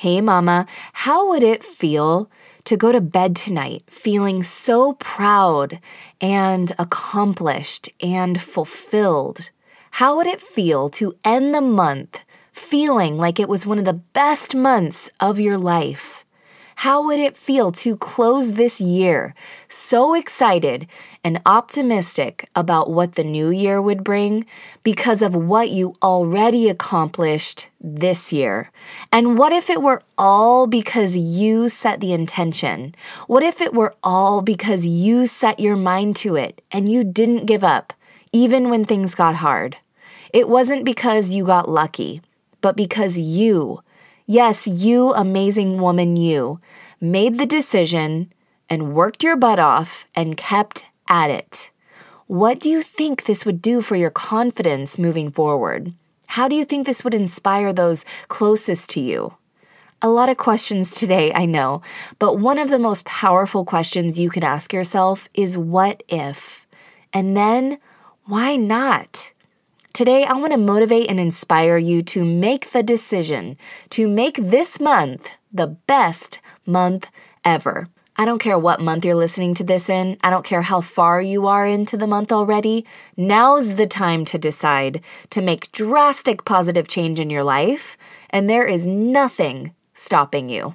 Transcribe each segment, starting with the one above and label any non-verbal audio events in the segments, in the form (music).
Hey, Mama, how would it feel to go to bed tonight feeling so proud and accomplished and fulfilled? How would it feel to end the month feeling like it was one of the best months of your life? How would it feel to close this year so excited and optimistic about what the new year would bring because of what you already accomplished this year? And what if it were all because you set the intention? What if it were all because you set your mind to it and you didn't give up, even when things got hard? It wasn't because you got lucky, but because you, yes, you amazing woman, you, made the decision and worked your butt off and kept at it. What do you think this would do for your confidence moving forward? How do you think this would inspire those closest to you? A lot of questions today, I know, but one of the most powerful questions you can ask yourself is what if? And then, why not? Today, I want to motivate and inspire you to make the decision to make this month the best month ever. I don't care what month you're listening to this in. I don't care how far you are into the month already. Now's the time to decide to make drastic positive change in your life, and there is nothing stopping you.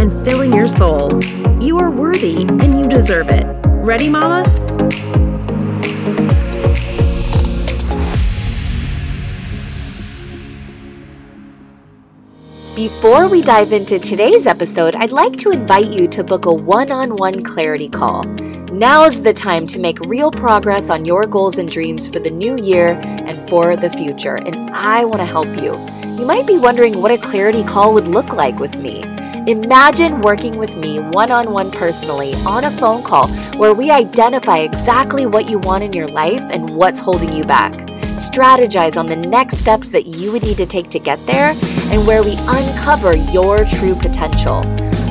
and filling your soul. You are worthy and you deserve it. Ready, Mama? Before we dive into today's episode, I'd like to invite you to book a one on one clarity call. Now's the time to make real progress on your goals and dreams for the new year and for the future, and I want to help you. You might be wondering what a clarity call would look like with me. Imagine working with me one on one personally on a phone call where we identify exactly what you want in your life and what's holding you back. Strategize on the next steps that you would need to take to get there and where we uncover your true potential.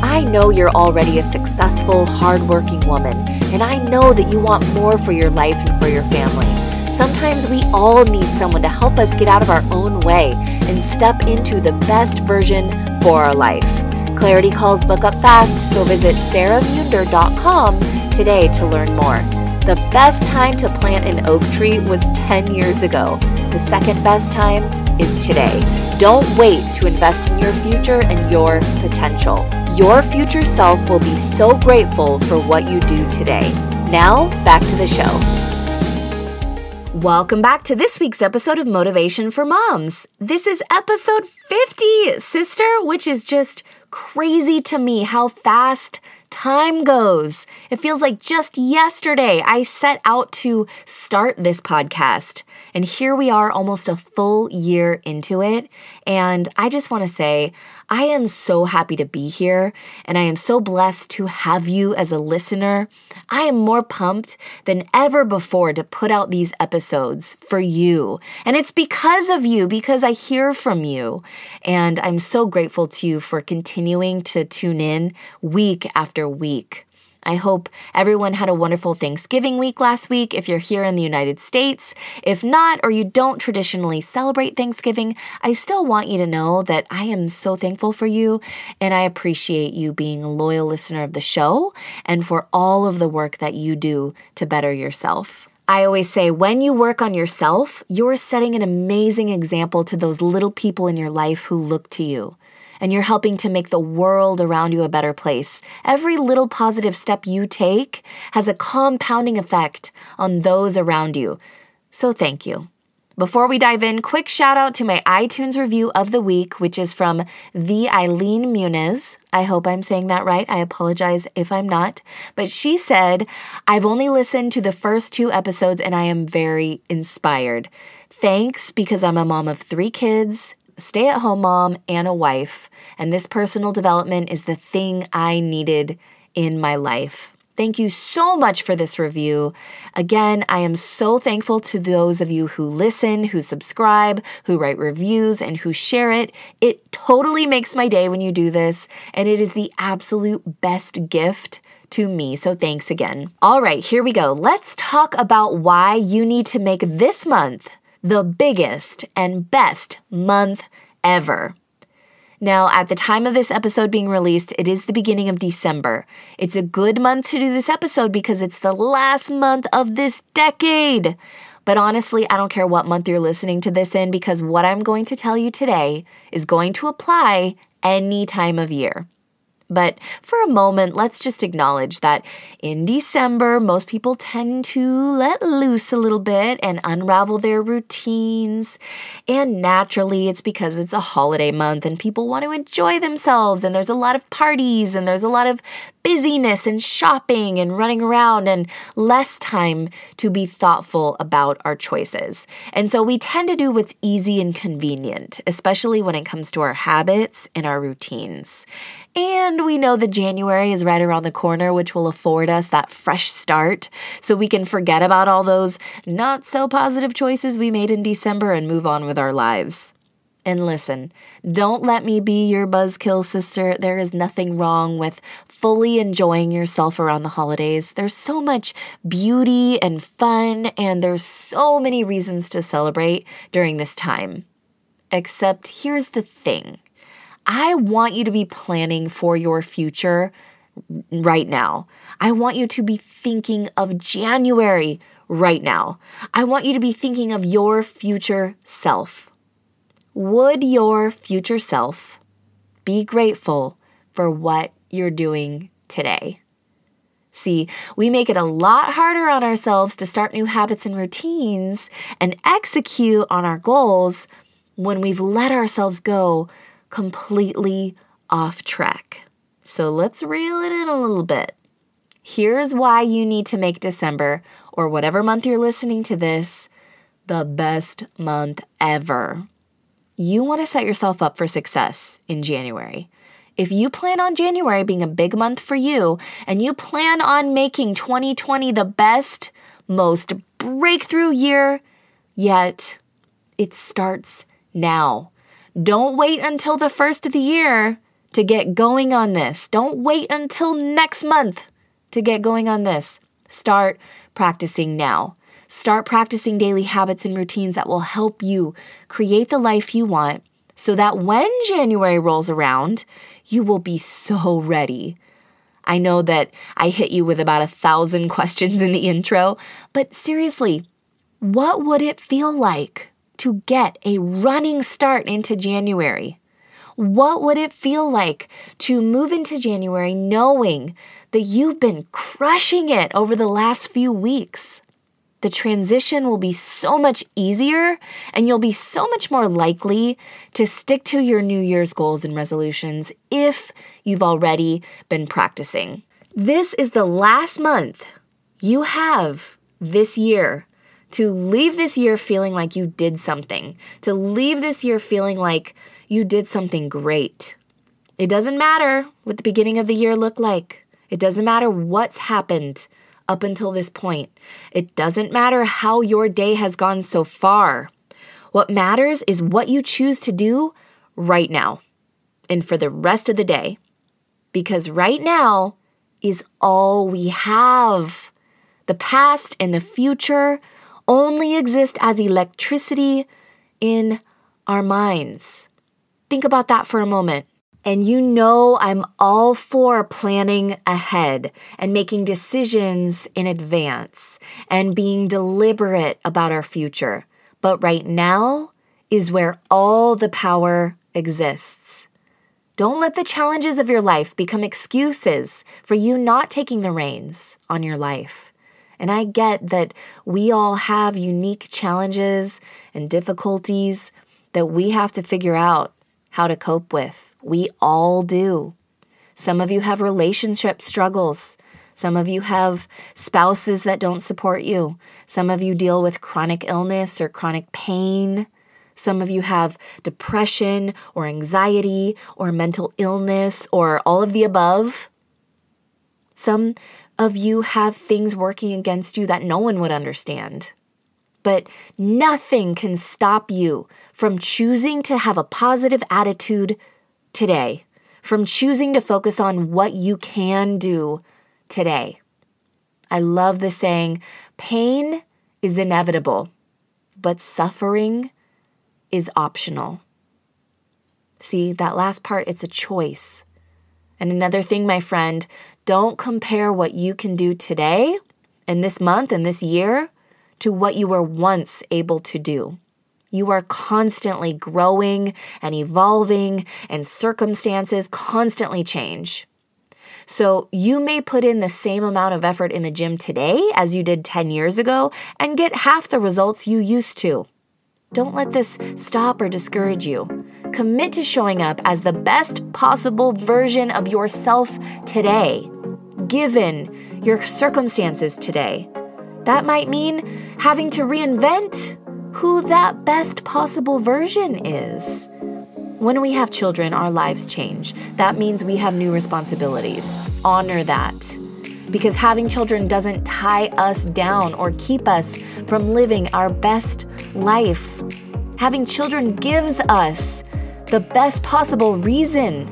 I know you're already a successful, hardworking woman, and I know that you want more for your life and for your family. Sometimes we all need someone to help us get out of our own way and step into the best version for our life. Clarity calls book up fast, so visit sarahmunder.com today to learn more. The best time to plant an oak tree was 10 years ago. The second best time is today. Don't wait to invest in your future and your potential. Your future self will be so grateful for what you do today. Now, back to the show. Welcome back to this week's episode of Motivation for Moms. This is episode 50, sister, which is just crazy to me how fast time goes. It feels like just yesterday I set out to start this podcast. And here we are almost a full year into it. And I just want to say, I am so happy to be here and I am so blessed to have you as a listener. I am more pumped than ever before to put out these episodes for you. And it's because of you, because I hear from you. And I'm so grateful to you for continuing to tune in week after week. I hope everyone had a wonderful Thanksgiving week last week if you're here in the United States. If not, or you don't traditionally celebrate Thanksgiving, I still want you to know that I am so thankful for you and I appreciate you being a loyal listener of the show and for all of the work that you do to better yourself. I always say when you work on yourself, you're setting an amazing example to those little people in your life who look to you and you're helping to make the world around you a better place. Every little positive step you take has a compounding effect on those around you. So thank you. Before we dive in, quick shout out to my iTunes review of the week, which is from the Eileen Muniz. I hope I'm saying that right. I apologize if I'm not. But she said, I've only listened to the first two episodes and I am very inspired. Thanks because I'm a mom of three kids stay at home mom and a wife, and this personal development is the thing I needed in my life. Thank you so much for this review. Again, I am so thankful to those of you who listen, who subscribe, who write reviews, and who share it. It totally makes my day when you do this, and it is the absolute best gift to me. So thanks again. All right, here we go. Let's talk about why you need to make this month the biggest and best month ever. Now, at the time of this episode being released, it is the beginning of December. It's a good month to do this episode because it's the last month of this decade. But honestly, I don't care what month you're listening to this in because what I'm going to tell you today is going to apply any time of year. But for a moment, let's just acknowledge that in December, most people tend to let loose a little bit and unravel their routines. And naturally, it's because it's a holiday month and people want to enjoy themselves, and there's a lot of parties, and there's a lot of busyness and shopping and running around, and less time to be thoughtful about our choices. And so we tend to do what's easy and convenient, especially when it comes to our habits and our routines. And we know that January is right around the corner, which will afford us that fresh start so we can forget about all those not so positive choices we made in December and move on with our lives. And listen, don't let me be your buzzkill sister. There is nothing wrong with fully enjoying yourself around the holidays. There's so much beauty and fun, and there's so many reasons to celebrate during this time. Except here's the thing I want you to be planning for your future right now. I want you to be thinking of January right now. I want you to be thinking of your future self. Would your future self be grateful for what you're doing today? See, we make it a lot harder on ourselves to start new habits and routines and execute on our goals when we've let ourselves go completely off track. So let's reel it in a little bit. Here's why you need to make December, or whatever month you're listening to this, the best month ever. You want to set yourself up for success in January. If you plan on January being a big month for you and you plan on making 2020 the best, most breakthrough year yet, it starts now. Don't wait until the first of the year to get going on this. Don't wait until next month to get going on this. Start practicing now. Start practicing daily habits and routines that will help you create the life you want so that when January rolls around, you will be so ready. I know that I hit you with about a thousand (laughs) questions in the intro, but seriously, what would it feel like to get a running start into January? What would it feel like to move into January knowing that you've been crushing it over the last few weeks? The transition will be so much easier and you'll be so much more likely to stick to your New Year's goals and resolutions if you've already been practicing. This is the last month you have this year to leave this year feeling like you did something, to leave this year feeling like you did something great. It doesn't matter what the beginning of the year looked like. It doesn't matter what's happened up until this point. It doesn't matter how your day has gone so far. What matters is what you choose to do right now and for the rest of the day. Because right now is all we have. The past and the future only exist as electricity in our minds. Think about that for a moment. And you know, I'm all for planning ahead and making decisions in advance and being deliberate about our future. But right now is where all the power exists. Don't let the challenges of your life become excuses for you not taking the reins on your life. And I get that we all have unique challenges and difficulties that we have to figure out how to cope with. We all do. Some of you have relationship struggles. Some of you have spouses that don't support you. Some of you deal with chronic illness or chronic pain. Some of you have depression or anxiety or mental illness or all of the above. Some of you have things working against you that no one would understand. But nothing can stop you from choosing to have a positive attitude today, from choosing to focus on what you can do today. I love the saying pain is inevitable, but suffering is optional. See, that last part, it's a choice. And another thing, my friend, don't compare what you can do today and this month and this year to what you were once able to do. You are constantly growing and evolving, and circumstances constantly change. So, you may put in the same amount of effort in the gym today as you did 10 years ago and get half the results you used to. Don't let this stop or discourage you. Commit to showing up as the best possible version of yourself today, given your circumstances today. That might mean having to reinvent who that best possible version is. When we have children, our lives change. That means we have new responsibilities. Honor that. Because having children doesn't tie us down or keep us from living our best life. Having children gives us the best possible reason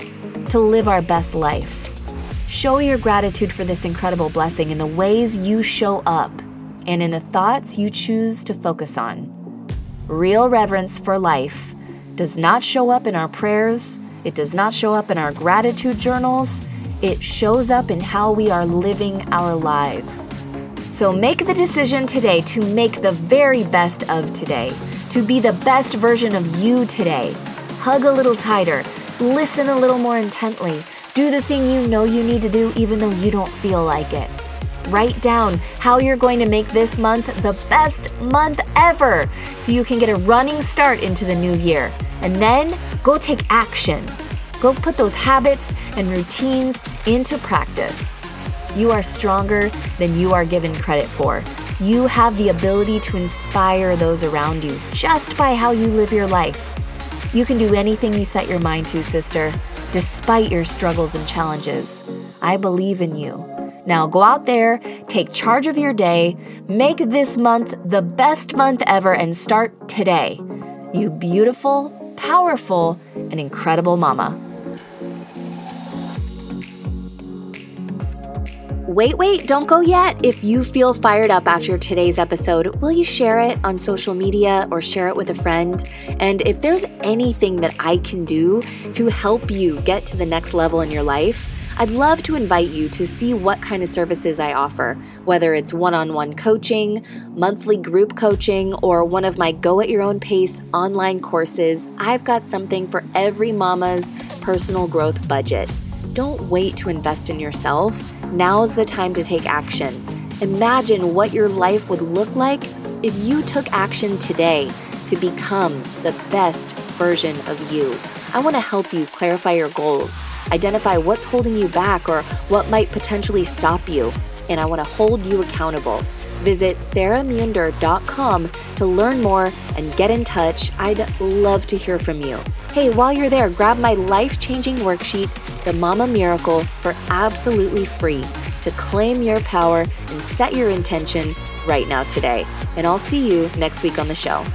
to live our best life. Show your gratitude for this incredible blessing in the ways you show up and in the thoughts you choose to focus on. Real reverence for life does not show up in our prayers, it does not show up in our gratitude journals, it shows up in how we are living our lives. So make the decision today to make the very best of today, to be the best version of you today. Hug a little tighter, listen a little more intently, do the thing you know you need to do even though you don't feel like it. Write down how you're going to make this month the best month ever so you can get a running start into the new year. And then go take action. Go put those habits and routines into practice. You are stronger than you are given credit for. You have the ability to inspire those around you just by how you live your life. You can do anything you set your mind to, sister, despite your struggles and challenges. I believe in you. Now go out there, take charge of your day, make this month the best month ever, and start today. You beautiful, powerful, and incredible mama. Wait, wait, don't go yet. If you feel fired up after today's episode, will you share it on social media or share it with a friend? And if there's anything that I can do to help you get to the next level in your life, I'd love to invite you to see what kind of services I offer, whether it's one on one coaching, monthly group coaching, or one of my go at your own pace online courses. I've got something for every mama's personal growth budget. Don't wait to invest in yourself. Now's the time to take action. Imagine what your life would look like if you took action today to become the best version of you. I want to help you clarify your goals identify what's holding you back or what might potentially stop you, and I want to hold you accountable. Visit sarahmunder.com to learn more and get in touch. I'd love to hear from you. Hey, while you're there, grab my life changing worksheet, The Mama Miracle, for absolutely free to claim your power and set your intention right now today. And I'll see you next week on the show.